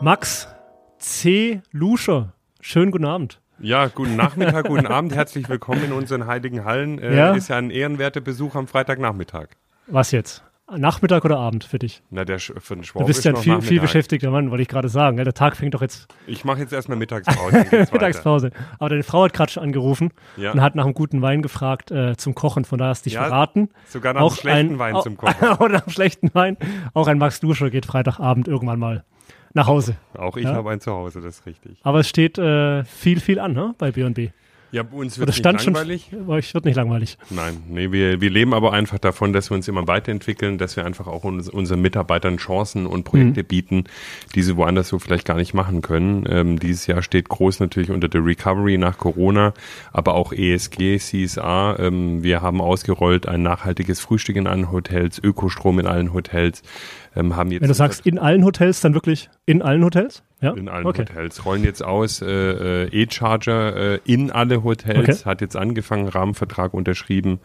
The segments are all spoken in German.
Max C. Luscher, schönen guten Abend. Ja, guten Nachmittag, guten Abend, herzlich willkommen in unseren heiligen Hallen. Äh, Ja. Ist ja ein ehrenwerter Besuch am Freitagnachmittag. Was jetzt? Nachmittag oder Abend für dich? Na, der für den Du Schwab bist ist ja ein viel, viel beschäftigter Mann, wollte ich gerade sagen. Der Tag fängt doch jetzt Ich mache jetzt erstmal Mittagspause. Mittagspause. Aber deine Frau hat gerade schon angerufen Ja. und hat nach einem guten Wein gefragt äh, zum Kochen. Von daher hast du dich Ja, verraten. Sogar nach einem schlechten ein, Wein auch, zum Kochen. oder nach einem schlechten Wein. Auch ein Max Luscher geht Freitagabend irgendwann mal nach Hause. Auch ich Ja. habe ein Zuhause, das ist richtig. Aber es steht äh, viel, viel an ne? bei B&B. Ja, uns wird nicht stand langweilig. schon. Euch wird nicht langweilig. Nein, nee, wir, wir leben aber einfach davon, dass wir uns immer weiterentwickeln, dass wir einfach auch uns, unseren Mitarbeitern Chancen und Projekte Mhm. bieten, die sie woanders so vielleicht gar nicht machen können. Ähm, dieses Jahr steht groß natürlich unter der Recovery nach Corona, aber auch ESG, CSR. Ähm, wir haben ausgerollt ein nachhaltiges Frühstück in allen Hotels, Ökostrom in allen Hotels. Ähm, haben jetzt Wenn du sagst, in allen Hotels, dann wirklich in allen Hotels? Ja. in allen okay. Hotels. Rollen jetzt aus, äh, äh, E-Charger äh, in alle Hotels, Okay. hat jetzt angefangen, Rahmenvertrag unterschrieben.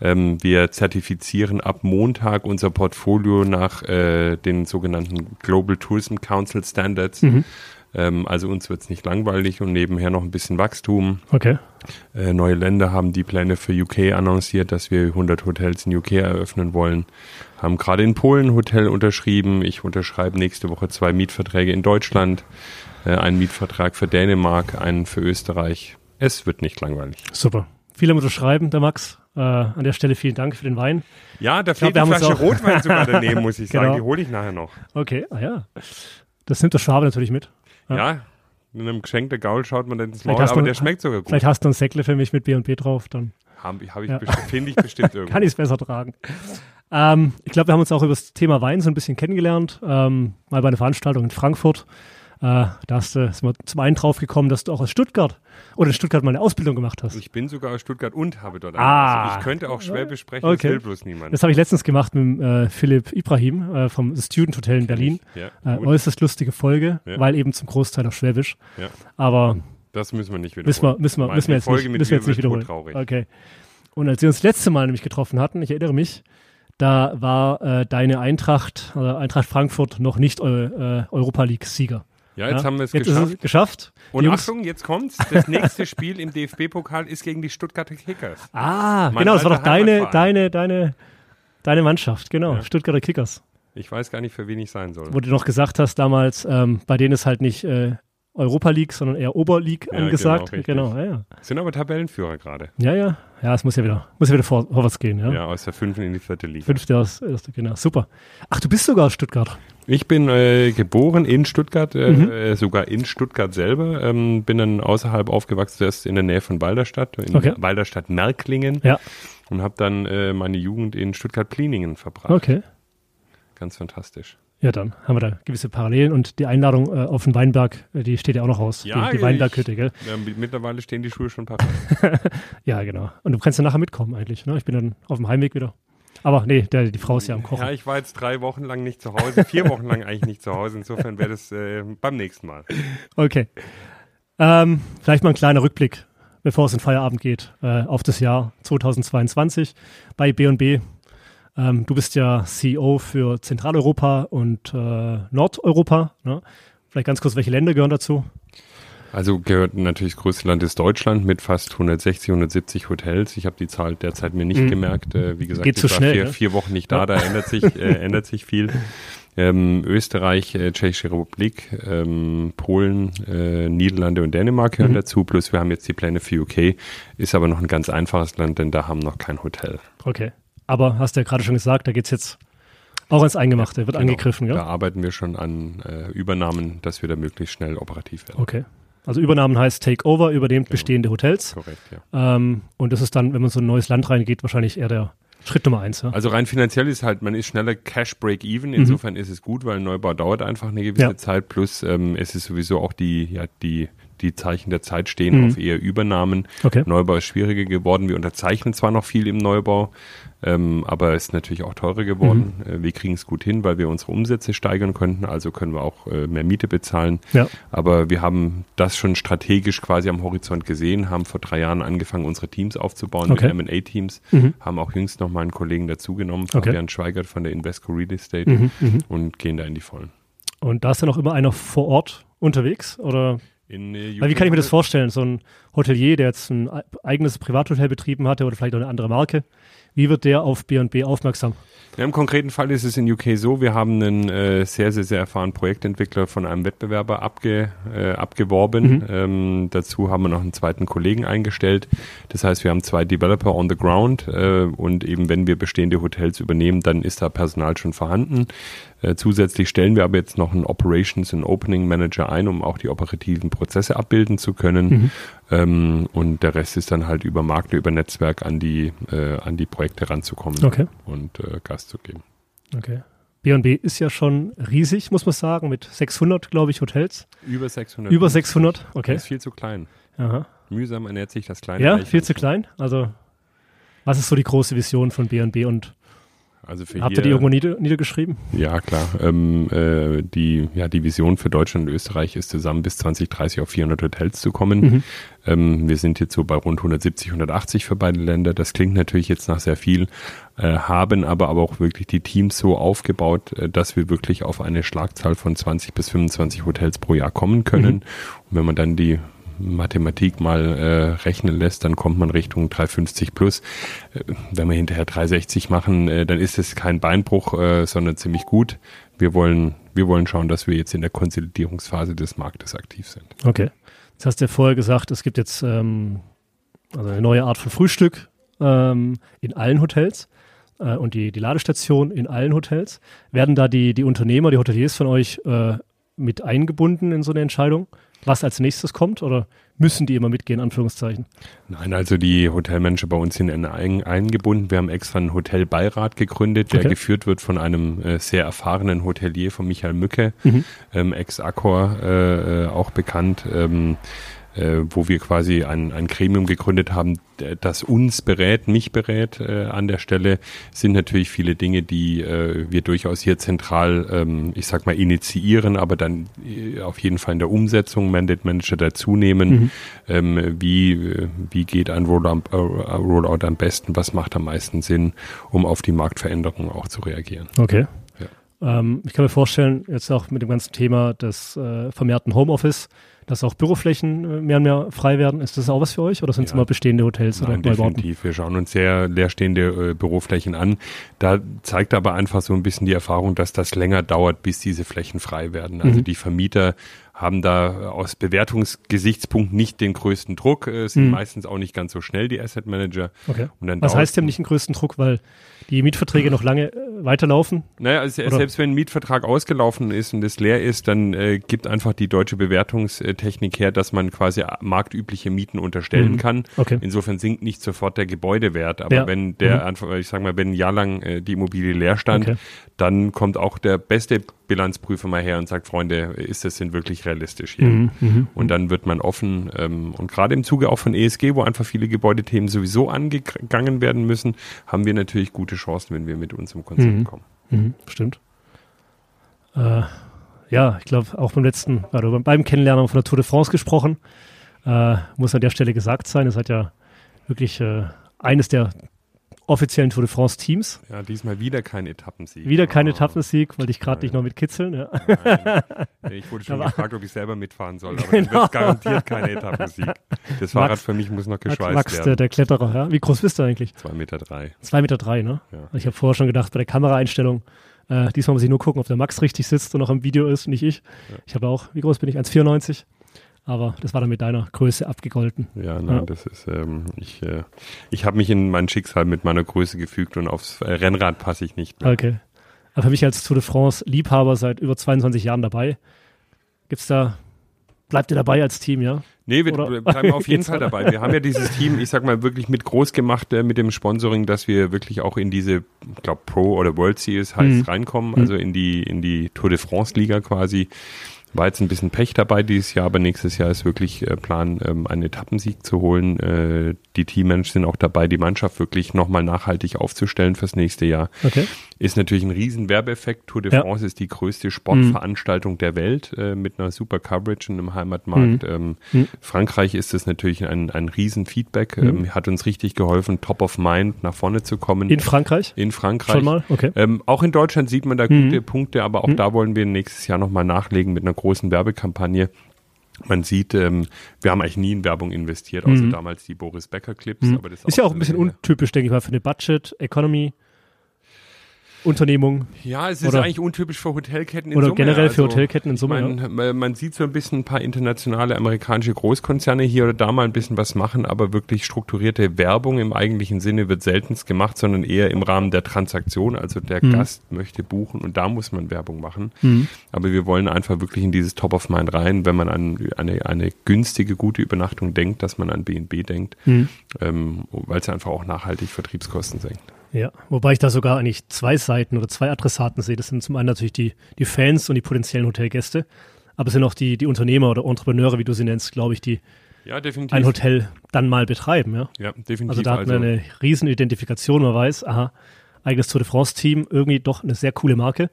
Ähm, wir zertifizieren ab Montag unser Portfolio nach äh, den sogenannten Global Tourism Council Standards. Mhm. Ähm, also uns wird's nicht langweilig und nebenher noch ein bisschen Wachstum. Okay. Äh, neue Länder haben die Pläne für UK annonciert, dass wir 100 Hotels in UK eröffnen wollen. Haben gerade in Polen ein Hotel unterschrieben. Ich unterschreibe nächste Woche zwei Mietverträge in Deutschland, äh, einen Mietvertrag für Dänemark, einen für Österreich. Es wird nicht langweilig. Super. Viele unterschreiben, der Max. Äh, an der Stelle vielen Dank für den Wein. Ja, da fehlt eine Flasche Rotwein sogar daneben, muss ich sagen. Genau. Die hole ich nachher noch. Okay, ah ja. Das nimmt der Schwabe natürlich mit. Ja. Ja, mit einem geschenkten Gaul schaut man dann ins Maul, aber du- der schmeckt sogar gut. Vielleicht hast du ein Säckle für mich mit B&B drauf, dann Habe hab ich Ja. bestimmt, finde ich bestimmt irgendwo. kann ich es besser tragen. Ähm, ich glaube, wir haben uns auch über das Thema Wein so ein bisschen kennengelernt. Ähm, mal bei einer Veranstaltung in Frankfurt. Äh, da hast du, sind wir zum einen drauf gekommen, dass du auch aus Stuttgart oder in Stuttgart mal eine Ausbildung gemacht hast. Ich bin sogar aus Stuttgart und habe dort Ah. also Ich könnte auch Schwäbisch sprechen, Okay. das will bloß niemand. Das habe ich letztens gemacht mit äh, Philipp Ibrahim äh, vom Student Hotel in Berlin. Ja, Äh, äußerst lustige Folge, Ja. weil eben zum Großteil auf Schwäbisch. Ja. Aber Das müssen wir nicht wiederholen. müssen wir, müssen wir, Meine müssen wir jetzt Folge nicht, mit müssen wir jetzt nicht wiederholen. todtraurig. Okay. Und als wir uns das letzte Mal nämlich getroffen hatten, ich erinnere mich, da war äh, deine Eintracht, äh, Eintracht Frankfurt noch nicht Eu äh, Europa League-Sieger. Ja, jetzt Ja? haben wir es Jetzt geschafft. es geschafft. Und Achtung, jetzt kommt's. Das nächste Spiel im DFB-Pokal ist gegen die Stuttgarter Kickers. Ah, Mein genau, das war doch deine, deine, deine, deine Mannschaft, genau, Ja. Stuttgarter Kickers. Ich weiß gar nicht, für wen ich sein soll. Wo du noch gesagt hast damals, ähm, bei denen ist halt nicht äh, Europa League, sondern eher Oberleague Ja, angesagt. genau, Genau, ja, ja. Sind aber Tabellenführer gerade. Ja, ja. Ja, es muss ja wieder, muss ja wieder vor, vorwärts gehen, ja. Ja. aus der fünften in die vierte Liga. Fünfte aus, erste, genau. Super. Ach, du bist sogar aus Stuttgart. Ich bin äh, geboren in Stuttgart, äh, Mhm. äh, sogar in Stuttgart selber. Ähm, bin dann außerhalb aufgewachsen, zuerst in der Nähe von Walderstadt, in Okay. Walderstadt-Merklingen. Ja. Und habe dann äh, meine Jugend in Stuttgart-Pliningen verbracht. Okay. Ganz fantastisch. Ja, dann haben wir da gewisse Parallelen und die Einladung äh, auf den Weinberg, äh, die steht ja auch noch aus. Ja, die, die Weinberghütte, gell? Ja, mittlerweile stehen die Schuhe schon parat. Ja, genau. Und du kannst ja nachher mitkommen eigentlich, ne? Ich bin dann auf dem Heimweg wieder. Aber nee, der, die Frau ist ja am Kochen. Ja, ich war jetzt drei Wochen lang nicht zu Hause, vier Wochen lang eigentlich nicht zu Hause. Insofern wäre das äh, beim nächsten Mal. Okay. Ähm, vielleicht mal ein kleiner Rückblick, bevor es in Feierabend geht, äh, auf das Jahr 2022 bei B&B. Ähm, du bist ja CEO für Zentraleuropa und äh, Nordeuropa. Ne? Vielleicht ganz kurz, welche Länder gehören dazu? Also gehört natürlich das größte Land ist Deutschland mit fast 160, 170 Hotels. Ich habe die Zahl derzeit mir nicht Mhm. gemerkt. Äh, wie gesagt, Geht ich zu war schnell, vier, ne? vier Wochen nicht da, da ändert sich, äh, ändert sich viel. Ähm, Österreich, äh, Tschechische Republik, ähm, Polen, äh, Niederlande und Dänemark gehören Mhm. dazu. Plus wir haben jetzt die Pläne für UK. Ist aber noch ein ganz einfaches Land, denn da haben noch kein Hotel. Okay. Aber hast du ja gerade schon gesagt, da geht es jetzt auch ins Eingemachte, wird Genau. angegriffen, Da ja? arbeiten wir schon an äh, Übernahmen, dass wir da möglichst schnell operativ werden. Okay. Also Übernahmen heißt Takeover, übernehmt bestehende Hotels. Korrekt, ja. Ähm, und das ist dann, wenn man so ein neues Land reingeht, wahrscheinlich eher der Schritt Nummer eins. Ja? Also rein finanziell ist halt, man ist schneller Cash Break Even. Mhm. Insofern ist es gut, weil ein Neubau dauert einfach eine gewisse Ja. Zeit. Plus ähm, es ist sowieso auch die, ja, die, die Zeichen der Zeit stehen Mhm. auf eher Übernahmen. Okay. Neubau ist schwieriger geworden. Wir unterzeichnen zwar noch viel im Neubau, ähm, aber es ist natürlich auch teurer geworden. Mhm. Äh, wir kriegen es gut hin, weil wir unsere Umsätze steigern könnten. Also können wir auch äh, mehr Miete bezahlen. Ja. Aber wir haben das schon strategisch quasi am Horizont gesehen, haben vor drei Jahren angefangen, unsere Teams aufzubauen Okay. mit M&A-Teams, Mhm. haben auch jüngst noch mal einen Kollegen dazugenommen, Okay. Fabian Schweigert von der Invesco Real Estate Mhm. Mhm. und gehen da in die Vollen. Und da ist dann auch immer einer vor Ort unterwegs? Oder In, äh, Weil wie kann ich mir das vorstellen? So ein Hotelier, der jetzt ein eigenes Privathotel betrieben hatte oder vielleicht auch eine andere Marke, wie wird der auf B&B aufmerksam? Ja, Im konkreten Fall ist es in UK so, wir haben einen äh, sehr, sehr, sehr erfahrenen Projektentwickler von einem Wettbewerber abge, äh, abgeworben. Mhm. Ähm, dazu haben wir noch einen zweiten Kollegen eingestellt. Das heißt, wir haben zwei Developer on the ground äh, und eben wenn wir bestehende Hotels übernehmen, dann ist da Personal schon vorhanden. Äh, zusätzlich stellen wir aber jetzt noch einen Operations und Opening Manager ein, um auch die operativen Prozesse abbilden zu können. Mhm. Ähm, und der Rest ist dann halt über Makler, über Netzwerk an die, äh, an die Projekte ranzukommen Okay. und äh, Gas zu geben. Okay. B&B ist ja schon riesig, muss man sagen, mit 600, glaube ich, Hotels. Über 600. Über 600, okay. Das ist viel zu klein. Aha. Mühsam ernährt sich das kleine Ja, Eichhörnchen. viel zu klein. Also, was ist so die große Vision von B&B und Also für habt ihr die irgendwo nieder, niedergeschrieben? Ja, klar. Ähm, äh, die, ja, die Vision für Deutschland und Österreich ist zusammen bis 2030 auf 400 Hotels zu kommen. Mhm. Ähm, wir sind jetzt so bei rund 170, 180 für beide Länder. Das klingt natürlich jetzt nach sehr viel, äh, haben aber, aber auch wirklich die Teams so aufgebaut, äh, dass wir wirklich auf eine Schlagzahl von 20 bis 25 Hotels pro Jahr kommen können. Mhm. Und wenn man dann die Mathematik mal äh, rechnen lässt, dann kommt man Richtung 350 plus. Äh, wenn wir hinterher 360 machen, äh, dann ist es kein Beinbruch, äh, sondern ziemlich gut. Wir wollen, wir wollen schauen, dass wir jetzt in der Konsolidierungsphase des Marktes aktiv sind. Okay. Jetzt hast du ja vorher gesagt, es gibt jetzt ähm, also eine neue Art von Frühstück ähm, in allen Hotels und die, die Ladestation in allen Hotels. Werden da die, die Unternehmer, die Hoteliers von euch äh, mit eingebunden in so eine Entscheidung, was als nächstes kommt? Oder müssen die immer mitgehen, Anführungszeichen? Nein, also die Hotelmanager bei uns sind ein, eingebunden. Wir haben extra einen Hotelbeirat gegründet, der Okay. geführt wird von einem äh, sehr erfahrenen Hotelier, von Michael Mücke, Mhm. ähm, Ex-Accor, äh, äh, auch bekannt, ähm, äh, wo wir quasi ein, ein Gremium gegründet haben, das uns berät, mich berät äh, an der Stelle, sind natürlich viele Dinge, die äh, wir durchaus hier zentral, ähm, ich sag mal, initiieren, aber dann äh, auf jeden Fall in der Umsetzung Mandate Manager dazu nehmen. Mhm. Ähm, wie, wie geht ein Rollout, äh, Rollout am besten? Was macht am meisten Sinn, um auf die Marktveränderungen auch zu reagieren? Okay. Ähm, ich kann mir vorstellen, jetzt auch mit dem ganzen Thema des äh, vermehrten Homeoffice, dass auch Büroflächen äh, mehr und mehr frei werden. Ist das auch was für euch oder sind es Ja. immer bestehende Hotels Nein, oder Neubauten? definitiv. Wir schauen uns sehr leerstehende äh, Büroflächen an. Da zeigt aber einfach so ein bisschen die Erfahrung, dass das länger dauert, bis diese Flächen frei werden. Also Mhm. die Vermieter haben da aus Bewertungsgesichtspunkt nicht den größten Druck, äh, sind Mhm. meistens auch nicht ganz so schnell die Asset Manager. Okay. Und dann Was heißt, haben nicht den größten Druck, weil die Mietverträge noch lange äh, weiterlaufen? Naja, also Oder- selbst wenn ein Mietvertrag ausgelaufen ist und es leer ist, dann äh, gibt einfach die deutsche Bewertungstechnik her, dass man quasi marktübliche Mieten unterstellen Mhm. kann. Okay. Insofern sinkt nicht sofort der Gebäudewert. Aber Ja. wenn der Mhm. einfach, ich sag mal, wenn ein Jahr lang äh, die Immobilie leer stand, Okay. dann kommt auch der beste Bilanzprüfer mal her und sagt, Freunde, ist das denn wirklich realistisch hier? Mhm, mhm. Und dann wird man offen. Ähm, und gerade im Zuge auch von ESG, wo einfach viele Gebäudethemen sowieso angegangen werden müssen, haben wir natürlich gute Chancen, wenn wir mit unserem Konzept Mhm. kommen. Mhm, stimmt. Äh, ja, ich glaube, auch beim letzten, also beim, beim Kennenlernen von der Tour de France gesprochen, äh, muss an der Stelle gesagt sein, es hat ja wirklich äh, eines der offiziellen Tour de France Teams. Ja, diesmal wieder kein Etappensieg. Wieder kein Oh, Etappensieg, wollte ich gerade dich noch mit kitzeln. Ja. Ich wurde schon Aber- gefragt, ob ich selber mitfahren soll, aber Genau. dann wird garantiert kein Etappensieg. Das Fahrrad Max- für mich muss noch geschweißt Max, der, werden. der Kletterer, ja. Wie groß bist du eigentlich? Zwei Meter drei. Zwei Meter drei, ne? Ja. Ich habe vorher schon gedacht, bei der Kameraeinstellung, äh, diesmal muss ich nur gucken, ob der Max richtig sitzt und noch im Video ist, nicht ich. Ja. Ich habe auch, wie groß bin ich? 1,94. Aber das war dann mit deiner Größe abgegolten. Ja, nein, Ja. das ist, ähm, ich, äh, ich habe mich in mein Schicksal mit meiner Größe gefügt und aufs äh, Rennrad passe ich nicht mehr. Okay. Aber für mich als Tour de France Liebhaber seit über 22 Jahren dabei, gibt's da, bleibt ihr dabei als Team, ja? Nee, wir Oder- bleiben auf jeden Fall dabei. Wir haben ja dieses Team, ich sag mal, wirklich mit groß gemacht äh, mit dem Sponsoring, dass wir wirklich auch in diese, ich glaube, Pro oder World Series heißt Mhm. reinkommen, also in die, in die Tour de France Liga quasi. War jetzt ein bisschen Pech dabei dieses Jahr, aber nächstes Jahr ist wirklich äh, Plan, ähm, einen Etappensieg zu holen. Die Teammanager sind auch dabei, die Mannschaft wirklich nochmal nachhaltig aufzustellen fürs nächste Jahr. Okay. Ist natürlich ein riesen Werbeeffekt. Tour de Ja. France ist die größte Sportveranstaltung der Welt äh, mit einer super Coverage in einem Heimatmarkt. Ähm, Mhm. Frankreich ist es natürlich ein, ein riesen Feedback, Mhm. ähm, hat uns richtig geholfen, top of mind nach vorne zu kommen. In Frankreich? in Frankreich. Schon mal? Okay. Ähm, auch in Deutschland sieht man da Mhm. gute Punkte, aber auch Mhm. da wollen wir nächstes Jahr nochmal nachlegen mit einer großen Werbekampagne. Man sieht, ähm, wir haben eigentlich nie in Werbung investiert, außer Mhm. damals die Boris Becker Clips. Mhm. Aber das Ist ja auch ein bisschen untypisch, denke ich mal, für eine Budget, Economy, Unternehmung Ja, es ist Oder- eigentlich untypisch für Hotelketten in oder Summe. generell für Also, Hotelketten in Summe. ja. meine, man- man sieht so ein bisschen ein paar internationale amerikanische Großkonzerne hier oder da mal ein bisschen was machen, aber wirklich strukturierte Werbung im eigentlichen Sinne wird seltenst gemacht, sondern eher im Rahmen der Transaktion. Also der Mhm. Gast möchte buchen und da muss man Werbung machen. Mhm. Aber wir wollen einfach wirklich in dieses Top of Mind rein, wenn man an eine, eine günstige, gute Übernachtung denkt, dass man an B&B denkt, Mhm. ähm, weil es einfach auch nachhaltig Vertriebskosten senkt. Ja, wobei ich da sogar eigentlich zwei Seiten oder zwei Adressaten sehe. Das sind zum einen natürlich die, die Fans und die potenziellen Hotelgäste, aber es sind auch die, die Unternehmer oder Entrepreneure, wie du sie nennst, glaube ich, die Ja, ein Hotel dann mal betreiben. Ja? ja, definitiv. Also da hat man eine riesen Identifikation, man weiß, aha, eigenes Tour de France-Team, irgendwie doch eine sehr coole Marke.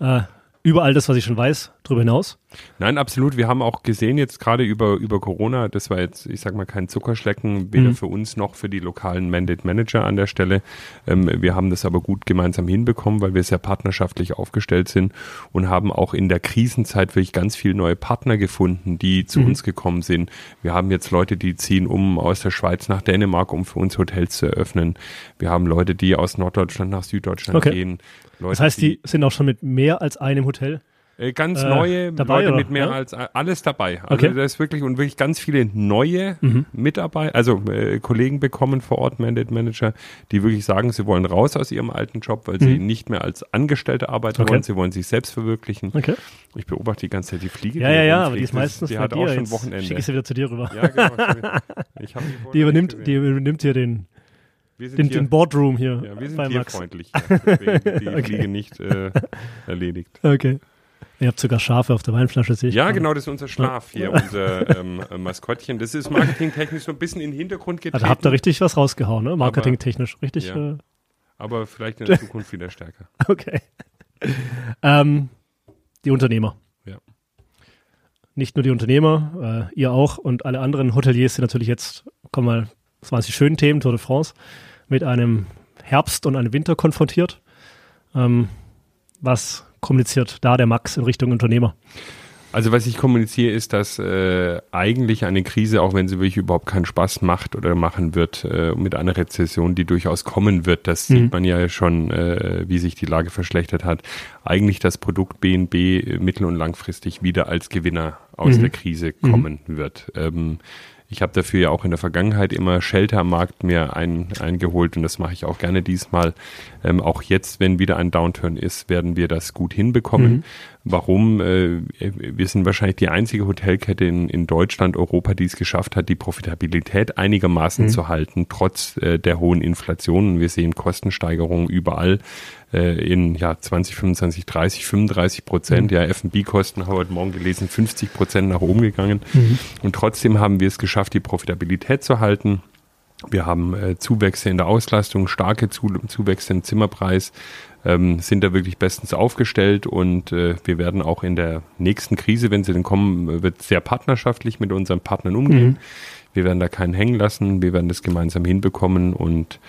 Äh, überall das, was ich schon weiß, darüber hinaus. Nein, absolut. Wir haben auch gesehen jetzt gerade über, über Corona, das war jetzt, ich sag mal, kein Zuckerschlecken, weder Mhm. für uns noch für die lokalen Mandate Manager an der Stelle. Ähm, wir haben das aber gut gemeinsam hinbekommen, weil wir sehr partnerschaftlich aufgestellt sind und haben auch in der Krisenzeit wirklich ganz viele neue Partner gefunden, die zu Mhm. uns gekommen sind. Wir haben jetzt Leute, die ziehen um aus der Schweiz nach Dänemark, um für uns Hotels zu eröffnen. Wir haben Leute, die aus Norddeutschland nach Süddeutschland Okay. gehen. Leute, Das heißt, die sind auch schon mit mehr als einem Hotel. Äh, ganz Äh, neue dabei, Leute oder? mit mehr Ja? als alles dabei. Also Okay. da ist wirklich und wirklich ganz viele neue Mhm. Mitarbeiter, also äh, Kollegen bekommen vor Ort, Mandate Manager, die wirklich sagen, sie wollen raus aus ihrem alten Job, weil sie Mhm. nicht mehr als Angestellte arbeiten Okay. wollen, sie wollen sich selbst verwirklichen. Okay. Ich beobachte die ganze Zeit die Fliege. Ja, die ja, hier ja, aber die ist meistens die hat dir. auch schon Jetzt Wochenende. Schicke ich sie wieder zu dir rüber. Ja, genau. Ich die übernimmt, die übernimmt hier den, den, hier, den Boardroom hier ja, wir sind bei Max. tierfreundlich. Ja, deswegen die Okay. Fliege nicht äh, erledigt. Okay. Ihr habt sogar Schafe auf der Weinflasche, sehe ich. Ja, gerade. genau, das ist unser Schlaf hier, unser ähm, äh, Maskottchen. Das ist marketingtechnisch so ein bisschen in den Hintergrund getreten, Also habt ihr richtig was rausgehauen, ne? Marketingtechnisch. Richtig. Ja. Äh, aber vielleicht in der Zukunft wieder stärker. okay. ähm, die Unternehmer. Ja. Nicht nur die Unternehmer, äh, ihr auch und alle anderen Hoteliers sind natürlich jetzt, kommen mal, das waren die schönen Themen, Tour de France, mit einem Herbst und einem Winter konfrontiert. Ähm, was kommuniziert da der Max in Richtung Unternehmer? Also was ich kommuniziere ist, dass äh, eigentlich eine Krise, auch wenn sie wirklich überhaupt keinen Spaß macht oder machen wird, äh, mit einer Rezession, die durchaus kommen wird, das Mhm. sieht man ja schon, äh, wie sich die Lage verschlechtert hat, eigentlich das Produkt BNB mittel- und langfristig wieder als Gewinner aus Mhm. der Krise kommen wird. Ähm, ich habe dafür ja auch in der Vergangenheit immer Shelter am Markt mir ein, eingeholt und das mache ich auch gerne diesmal. Ähm, auch jetzt, wenn wieder ein Downturn ist, werden wir das gut hinbekommen. Mhm. Warum? Äh, wir sind wahrscheinlich die einzige Hotelkette in, in Deutschland, Europa, die es geschafft hat, die Profitabilität einigermaßen Mhm. zu halten, trotz äh, der hohen Inflation. Wir sehen Kostensteigerungen überall äh, in ja, 20, 25, 30, 35 Prozent. Mhm. Ja, F&B-Kosten haben wir heute Morgen gelesen, 50 Prozent nach oben gegangen. Mhm. Und trotzdem haben wir es geschafft, die Profitabilität zu halten. Wir haben äh, Zuwächse in der Auslastung, starke Zu Zuwächse im Zimmerpreis, ähm, sind da wirklich bestens aufgestellt und äh, wir werden auch in der nächsten Krise, wenn sie denn kommen, äh, wird sehr partnerschaftlich mit unseren Partnern umgehen. Mhm. Wir werden da keinen hängen lassen, wir werden das gemeinsam hinbekommen und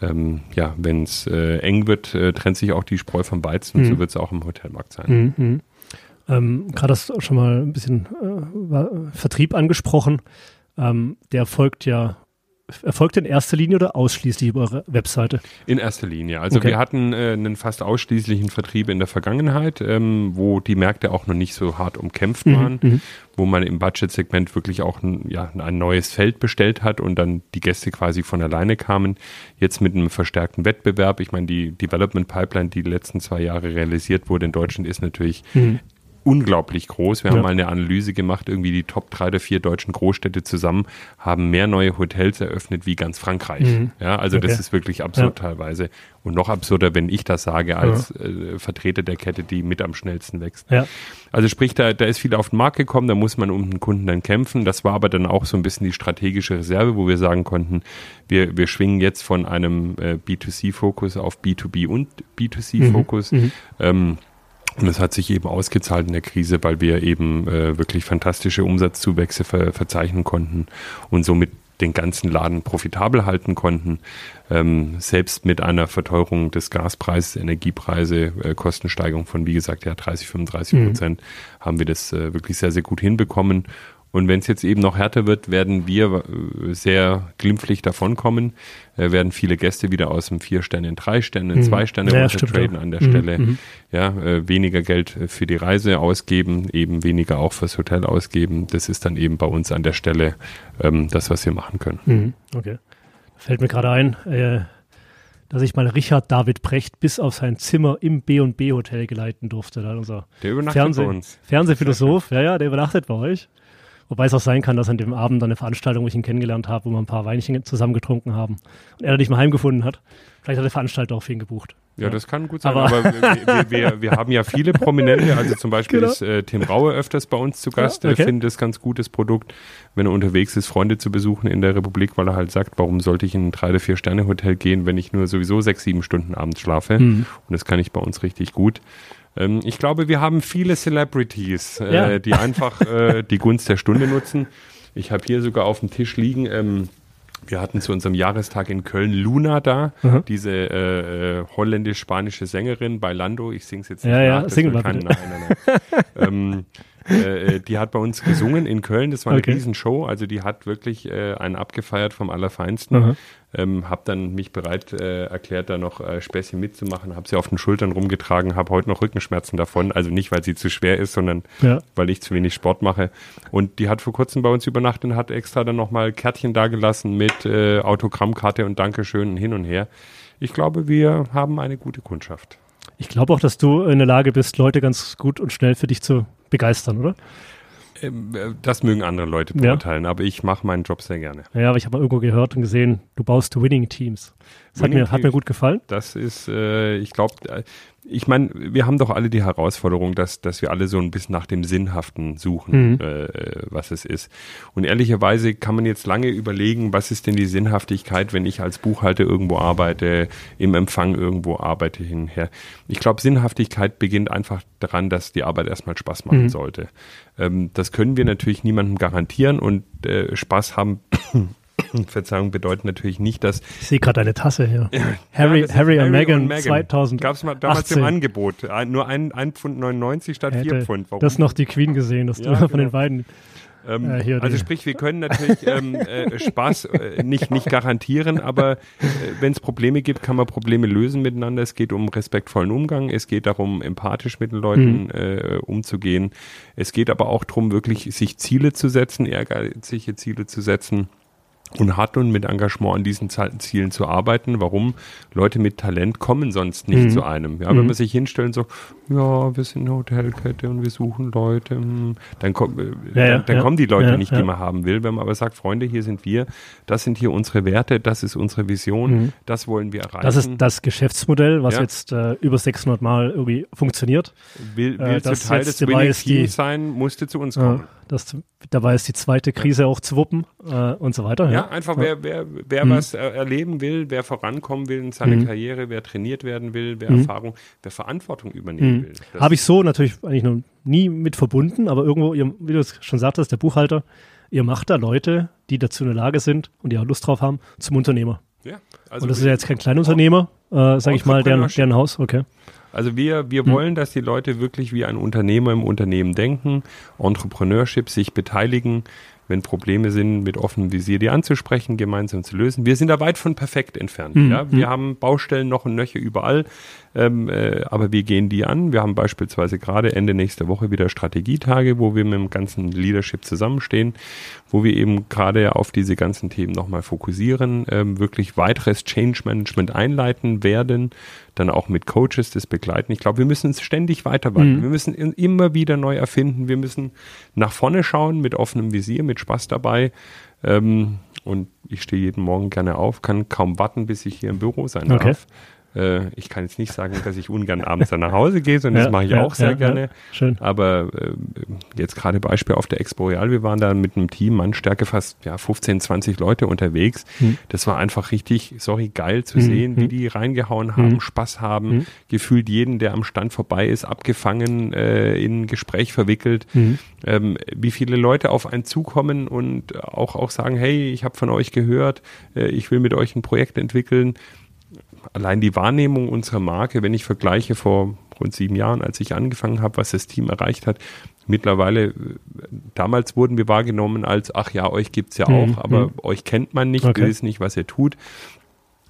ähm, ja, wenn es äh, eng wird, äh, trennt sich auch die Spreu vom Weizen und Mhm. so wird es auch im Hotelmarkt sein. Mhm. Mhm. Ähm, Gerade hast du schon mal ein bisschen äh, Vertrieb angesprochen. Ähm, der erfolgt ja, erfolgt in erster Linie oder ausschließlich über eure Webseite? In erster Linie. Also Okay. wir hatten äh, einen fast ausschließlichen Vertrieb in der Vergangenheit, ähm, wo die Märkte auch noch nicht so hart umkämpft waren, Mhm. wo man im Budget-Segment wirklich auch ein, ja, ein neues Feld bestellt hat und dann die Gäste quasi von alleine kamen. Jetzt mit einem verstärkten Wettbewerb. Ich meine, die Development Pipeline, die die letzten zwei Jahre realisiert wurde in Deutschland, ist natürlich Mhm. Unglaublich groß. Wir Ja. haben mal eine Analyse gemacht, irgendwie die Top drei der vier deutschen Großstädte zusammen haben mehr neue Hotels eröffnet wie ganz Frankreich. Mhm. Ja, also das Okay. ist wirklich absurd Ja. teilweise. Und noch absurder, wenn ich das sage, als äh, Vertreter der Kette, die mit am schnellsten wächst. Ja. Also sprich, da, da ist viel auf den Markt gekommen, da muss man um den Kunden dann kämpfen. Das war aber dann auch so ein bisschen die strategische Reserve, wo wir sagen konnten, wir, wir schwingen jetzt von einem äh, B2C-Fokus auf B2B und B2C-Fokus. Mhm. Ähm, und das hat sich eben ausgezahlt in der Krise, weil wir eben äh, wirklich fantastische Umsatzzuwächse ver verzeichnen konnten und somit den ganzen Laden profitabel halten konnten. Ähm, selbst mit einer Verteuerung des Gaspreises, Energiepreise, äh, Kostensteigerung von, wie gesagt, ja 30, 35 Mhm. Prozent, haben wir das äh, wirklich sehr, sehr gut hinbekommen. Und wenn es jetzt eben noch härter wird, werden wir äh, sehr glimpflich davonkommen, äh, werden viele Gäste wieder aus dem vier Sterne in drei Sterne, in Mhm. zwei Sterne Ja, ja. an der Mhm, Stelle. mhm. Ja, äh, weniger Geld äh, für die Reise ausgeben, eben weniger auch fürs Hotel ausgeben. Das ist dann eben bei uns an der Stelle ähm, das, was wir machen können. Mhm. Okay. Fällt mir gerade ein, äh, dass ich mal Richard David Brecht bis auf sein Zimmer im B&B Hotel geleiten durfte. Da unser Der übernachtet Fernseh bei uns. Fernsehphilosoph, ja, ja, der übernachtet bei euch. Wobei es auch sein kann, dass an dem Abend dann eine Veranstaltung, wo ich ihn kennengelernt habe, wo wir ein paar Weinchen zusammen getrunken haben und er dann nicht mehr heimgefunden hat. Vielleicht hat der Veranstalter auch für ihn gebucht. Ja, das kann gut sein, Aber- aber, wir, wir, wir, haben ja viele Prominente, also zum Beispiel Genau. ist äh, Tim Raue öfters bei uns zu Gast, Ja, okay. er findet es ganz gutes Produkt, wenn er unterwegs ist, Freunde zu besuchen in der Republik, weil er halt sagt, warum sollte ich in ein drei oder vier Sterne Hotel gehen, wenn ich nur sowieso sechs, sieben Stunden abends schlafe Mhm. und das kann ich bei uns richtig gut. Ähm, ich glaube, wir haben viele Celebrities, äh, Ja. die einfach äh, die Gunst der Stunde nutzen. Ich habe hier sogar auf dem Tisch liegen, ähm, wir hatten zu unserem Jahrestag in Köln Luna da, Mhm. diese äh, äh, holländisch-spanische Sängerin bei Lando. Ich sing's jetzt nicht Ja, ja, nach, das sing mal kein- bitte. Nein, nein, nein. ähm, äh, äh, die hat bei uns gesungen in Köln. Das war eine Okay. Riesenshow. Also die hat wirklich äh, einen abgefeiert vom Allerfeinsten. Mhm. Ähm, hab dann mich bereit äh, erklärt, da noch äh, Späßchen mitzumachen. Hab sie auf den Schultern rumgetragen. Hab heute noch Rückenschmerzen davon. Also nicht, weil sie zu schwer ist, sondern Ja. weil ich zu wenig Sport mache. Und die hat vor kurzem bei uns übernachtet und hat extra dann nochmal Kärtchen dagelassen mit äh, Autogrammkarte und Dankeschön hin und her. Ich glaube, wir haben eine gute Kundschaft. Ich glaube auch, dass du in der Lage bist, Leute ganz gut und schnell für dich zu begeistern, oder? Ähm, äh, Das mögen andere Leute Ja. beurteilen, aber ich mache meinen Job sehr gerne. Ja, aber ich habe mal irgendwo gehört und gesehen, du baust Winning Teams. Das hat Winning mir, hat mir gut gefallen. Das ist, äh, ich glaube, ich meine, wir haben doch alle die Herausforderung, dass, dass wir alle so ein bisschen nach dem Sinnhaften suchen, Mhm. äh, was es ist. Und ehrlicherweise kann man jetzt lange überlegen, was ist denn die Sinnhaftigkeit, wenn ich als Buchhalter irgendwo arbeite, im Empfang irgendwo arbeite hinher. Ich glaube, Sinnhaftigkeit beginnt einfach daran, dass die Arbeit erstmal Spaß machen Mhm. sollte. Ähm, das können wir natürlich niemandem garantieren und äh, Spaß haben. Verzeihung bedeutet natürlich nicht, dass Ich sehe gerade eine Tasse hier. Harry, das ist Harry, und Meghan, Meghan. 2000. Gab es mal damals 18. im Angebot. Nur ein, ein Pfund 99 statt 4 Hätte Pfund. Warum? das noch die Queen gesehen, dass Ja, du von genau. den beiden. ähm, äh, also sprich, wir können natürlich ähm, äh, Spaß äh, nicht, nicht garantieren, aber äh, wenn es Probleme gibt, kann man Probleme lösen miteinander. Es geht um respektvollen Umgang, es geht darum, empathisch mit den Leuten äh, umzugehen. Es geht aber auch darum, wirklich sich Ziele zu setzen, ehrgeizige Ziele zu setzen und hart und mit Engagement an diesen Zielen zu arbeiten. Warum? Leute mit Talent kommen sonst nicht Mhm. zu einem. Ja, Mhm. wenn man sich hinstellt und so, ja, wir sind eine Hotelkette und wir suchen Leute, hm, dann, komm, äh, Ja, ja, dann, dann kommen die Leute nicht, die man haben will. Wenn man aber sagt, Freunde, hier sind wir, das sind hier unsere Werte, das ist unsere Vision, Mhm. das wollen wir erreichen. Das ist das Geschäftsmodell, was jetzt äh, über 600 Mal irgendwie funktioniert. will, äh, willst das du Teil jetzt des Winning Teams sein, musste zu uns Äh, kommen. Das, dabei ist die zweite Krise auch zu wuppen äh, und so weiter. Ja, einfach wer, wer, wer Mhm. was er erleben will, wer vorankommen will in seiner Mhm. Karriere, wer trainiert werden will, wer Mhm. Erfahrung, wer Verantwortung übernehmen Mhm. will. Habe ich so natürlich eigentlich noch nie mit verbunden, aber irgendwo, ihr, wie du es schon sagtest, der Buchhalter, ihr macht da Leute, die dazu in der Lage sind und die auch Lust drauf haben, zum Unternehmer. ja, also und das ist ja jetzt kein Kleinunternehmer, äh, sage ich mal, deren, deren Haus, okay. Also wir, wir Mhm. wollen, dass die Leute wirklich wie ein Unternehmer im Unternehmen denken, Entrepreneurship, sich beteiligen, wenn Probleme sind, mit offenem Visier die anzusprechen, gemeinsam zu lösen. Wir sind da weit von perfekt entfernt. Mhm. Ja? Wir haben Baustellen noch und nöcher überall, ähm, äh, aber wir gehen die an. Wir haben beispielsweise gerade Ende nächster Woche wieder Strategietage, wo wir mit dem ganzen Leadership zusammenstehen, wo wir eben gerade auf diese ganzen Themen nochmal fokussieren, ähm, wirklich weiteres Change Management einleiten werden. Dann auch mit Coaches das begleiten. Ich glaube, wir müssen uns ständig weiter wandeln. Mhm. Wir müssen in, immer wieder neu erfinden. Wir müssen nach vorne schauen mit offenem Visier, mit Spaß dabei. Ähm, und ich stehe jeden Morgen gerne auf, kann kaum warten, bis ich hier im Büro sein Okay. darf. Äh, ich kann jetzt nicht sagen, dass ich ungern abends dann nach Hause gehe, sondern Ja, das mache ich ja, auch sehr ja, gerne. Schön. Aber äh, jetzt gerade Beispiel auf der Expo Real, wir waren da mit einem Team, Mannstärke fast ja, 15, 20 Leute unterwegs. Hm. Das war einfach richtig, sorry, geil zu Hm, sehen, wie hm. die reingehauen haben, Hm. Spaß haben, Hm. gefühlt jeden, der am Stand vorbei ist, abgefangen, äh, in ein Gespräch verwickelt. Mhm. Ähm, wie viele Leute auf einen zukommen und auch, auch sagen, hey, ich habe von euch gehört, äh, ich will mit euch ein Projekt entwickeln. Allein die Wahrnehmung unserer Marke, wenn ich vergleiche vor rund sieben Jahren, als ich angefangen habe, was das Team erreicht hat, mittlerweile, äh, damals wurden wir wahrgenommen als, ach ja, euch gibt's ja auch, Mhm, aber mhm. euch kennt man nicht, Okay. wir wissen nicht, was ihr tut.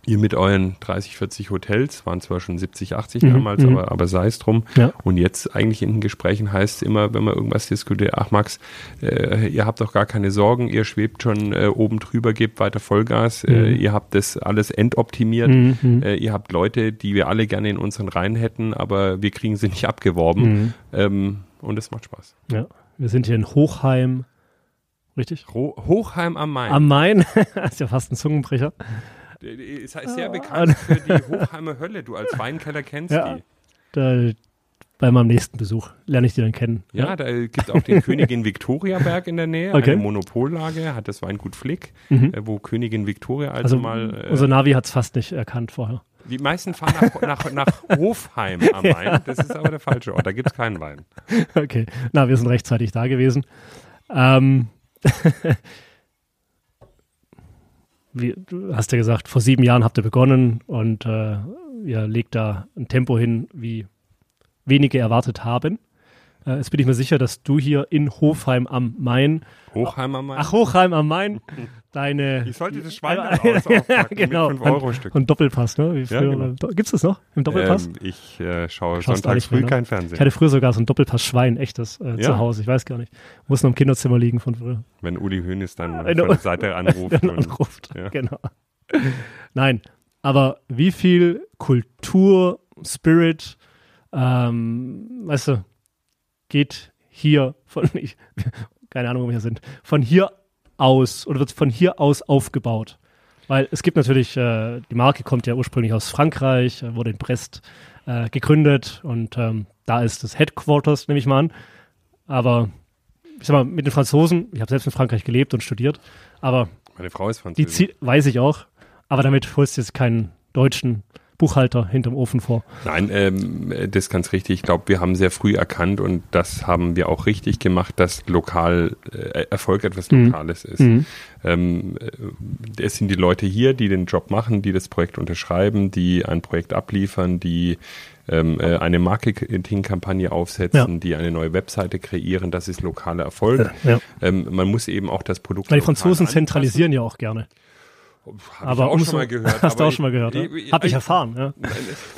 Ihr mit euren 30, 40 Hotels, waren zwar schon 70, 80 Mhm, damals, mhm. aber, aber sei es drum. Ja. Und jetzt eigentlich in den Gesprächen heißt es immer, wenn man irgendwas diskutiert, ach Max, äh, ihr habt doch gar keine Sorgen, ihr schwebt schon äh, oben drüber, gebt weiter Vollgas, äh, Mhm. ihr habt das alles entoptimiert, Mhm, mhm. äh, ihr habt Leute, die wir alle gerne in unseren Reihen hätten, aber wir kriegen sie nicht abgeworben. Mhm. Ähm, und es macht Spaß. Ja. Wir sind hier in Hochheim. Richtig? Ho Hochheim am Main. Am Main. das ist ja fast ein Zungenbrecher. Ist sehr bekannt für die Hochheimer Hölle. Du als Weinkeller kennst Ja. die. Da, bei meinem nächsten Besuch lerne ich die dann kennen. Ja, da gibt es auch den Königin Victoria Berg in der Nähe, Okay. eine Monopollage, hat das Weingut Flick, Mhm. äh, wo Königin Victoria also, Also mal. Äh, unser Navi hat es fast nicht erkannt vorher. die meisten fahren nach, nach, nach Hofheim am Main. Das ist aber der falsche Ort. Da gibt es keinen Wein. Okay, na, wir sind rechtzeitig da gewesen. Ähm, wie, du hast ja gesagt, vor sieben Jahren habt ihr begonnen und äh, ihr legt da ein Tempo hin, wie wenige erwartet haben. Äh, jetzt bin ich mir sicher, dass du hier in Hofheim am Main, Hochheim am Main. ach Hochheim am Main, deine ich sollte das Schwein Ja, aus aufpacken genau. mit 5-Euro-Stück. und Doppelpass, ne? Ja, genau. Do- Gibt's das noch im Doppelpass? Ähm, ich äh, schaue Schaust sonntags nicht mehr, früh ne? kein Ich Fernsehen. hatte früher sogar so ein Doppelpass Schwein, echtes, äh, Ja? zu Hause. Ich weiß gar nicht. Muss noch im Kinderzimmer liegen von früher. Wenn Uli Hoeneß dann Wenn von der Seite anruft. Dann und, anruft. ja. Genau. Nein, aber wie viel Kultur, Spirit, ähm, weißt du, geht hier von, ich, keine Ahnung, wo wir sind, von hier aus oder wird von hier aus aufgebaut? Weil es gibt natürlich, äh, die Marke kommt ja ursprünglich aus Frankreich, äh, wurde in Brest äh, gegründet und ähm, da ist das Headquarters, nehme ich mal an. Aber ich sag mal, mit den Franzosen, ich habe selbst in Frankreich gelebt und studiert, aber Meine Frau ist die Französin. Zie- weiß ich auch, aber damit holst du jetzt keinen deutschen Buchhalter hinterm Ofen vor. Nein, ähm, das ist ganz richtig. Ich glaube, wir haben sehr früh erkannt und das haben wir auch richtig gemacht, dass lokal äh, Erfolg etwas Mhm. Lokales ist. Mhm. Ähm, äh, es sind die Leute hier, die den Job machen, die das Projekt unterschreiben, die ein Projekt abliefern, die ähm, äh, eine Marketingkampagne aufsetzen, Ja. die eine neue Webseite kreieren. Das ist lokaler Erfolg. Ja. Ähm, man muss eben auch das Produkt. Weil die Franzosen anpassen. zentralisieren ja auch gerne. Hab aber ich auch schon mal gehört. Hast du auch schon mal gehört, ich- ne? ich- Hab ich ich- erfahren, ja.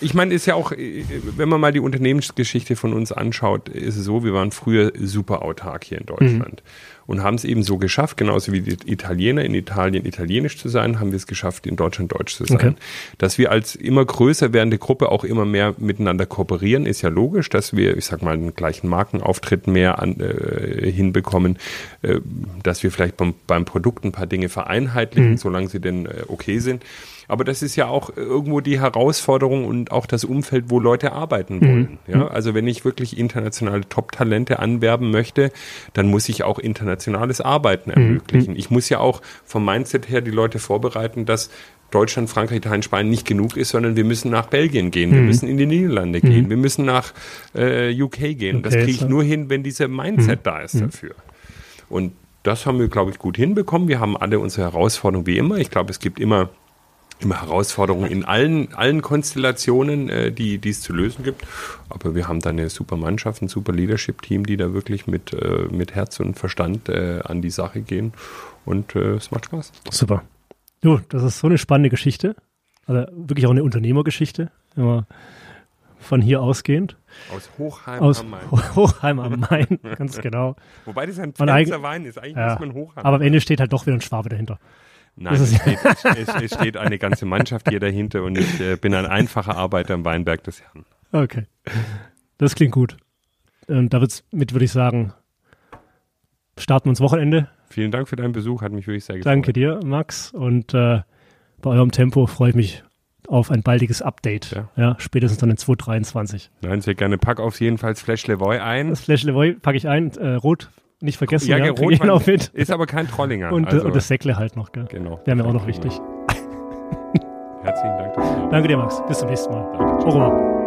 Ich meine, ist ja auch, äh, wenn man mal die Unternehmensgeschichte von uns anschaut, ist es so, wir waren früher super autark hier in Deutschland und haben es eben so geschafft, genauso wie die Italiener in Italien italienisch zu sein, haben wir es geschafft, in Deutschland deutsch zu sein. Okay. Dass wir als immer größer werdende Gruppe auch immer mehr miteinander kooperieren, ist ja logisch, dass wir, ich sag mal, einen gleichen Markenauftritt mehr an, äh, hinbekommen, äh, dass wir vielleicht beim, beim Produkt ein paar Dinge vereinheitlichen, solange sie denn äh, okay sind. Aber das ist ja auch irgendwo die Herausforderung und auch das Umfeld, wo Leute arbeiten wollen. Ja, also wenn ich wirklich internationale Top-Talente anwerben möchte, dann muss ich auch internationales Arbeiten ermöglichen. Ich muss ja auch vom Mindset her die Leute vorbereiten, dass Deutschland, Frankreich, Italien, Spanien nicht genug ist, sondern wir müssen nach Belgien gehen, wir müssen in die Niederlande gehen, wir müssen nach äh, UK gehen. das Okay, kriege ich so. nur hin, wenn dieser Mindset da ist dafür. Und das haben wir, glaube ich, gut hinbekommen. Wir haben alle unsere Herausforderungen wie immer. Ich glaube, es gibt immer, immer Herausforderungen in allen, allen Konstellationen, äh, die, die es zu lösen gibt. Aber wir haben da eine super Mannschaft, ein super Leadership-Team, die da wirklich mit, äh, mit Herz und Verstand äh, an die Sache gehen. Und äh, es macht Spaß. Super. Du, das ist so eine spannende Geschichte. Also wirklich auch eine Unternehmergeschichte. Immer von hier ausgehend. Aus Hochheim Aus am Main. Hochheim am Main, ganz genau. Wobei das ein Pfälzer Wein ist. Eigentlich Ja. muss man Hochheim. Aber am Ende steht halt doch wieder ein Schwabe dahinter. Nein, Das es steht, es, es, steht eine ganze Mannschaft hier dahinter und ich äh, bin ein einfacher Arbeiter im Weinberg des Herrn. Okay. Das klingt gut. Und damit würde ich sagen, starten wir ins Wochenende. Vielen Dank für deinen Besuch, hat mich wirklich sehr gefreut. Danke dir, Max. Und äh, bei eurem Tempo freue ich mich auf ein baldiges Update. Ja. Ja. spätestens dann in 2023. Nein, sehr gerne. Pack auf jeden Fall Flash Levoy ein. Das Flash Levoy packe ich ein. Äh, rot nicht vergessen. Ja, Ja, Rotwein noch mit. Ist aber kein Trollinger. Und, äh, also, und das Säckle halt noch. Gell? genau. Wäre mir auch noch wichtig. Herzlichen Dank. Danke dir, Max. Bis zum nächsten Mal. Danke. Au revoir.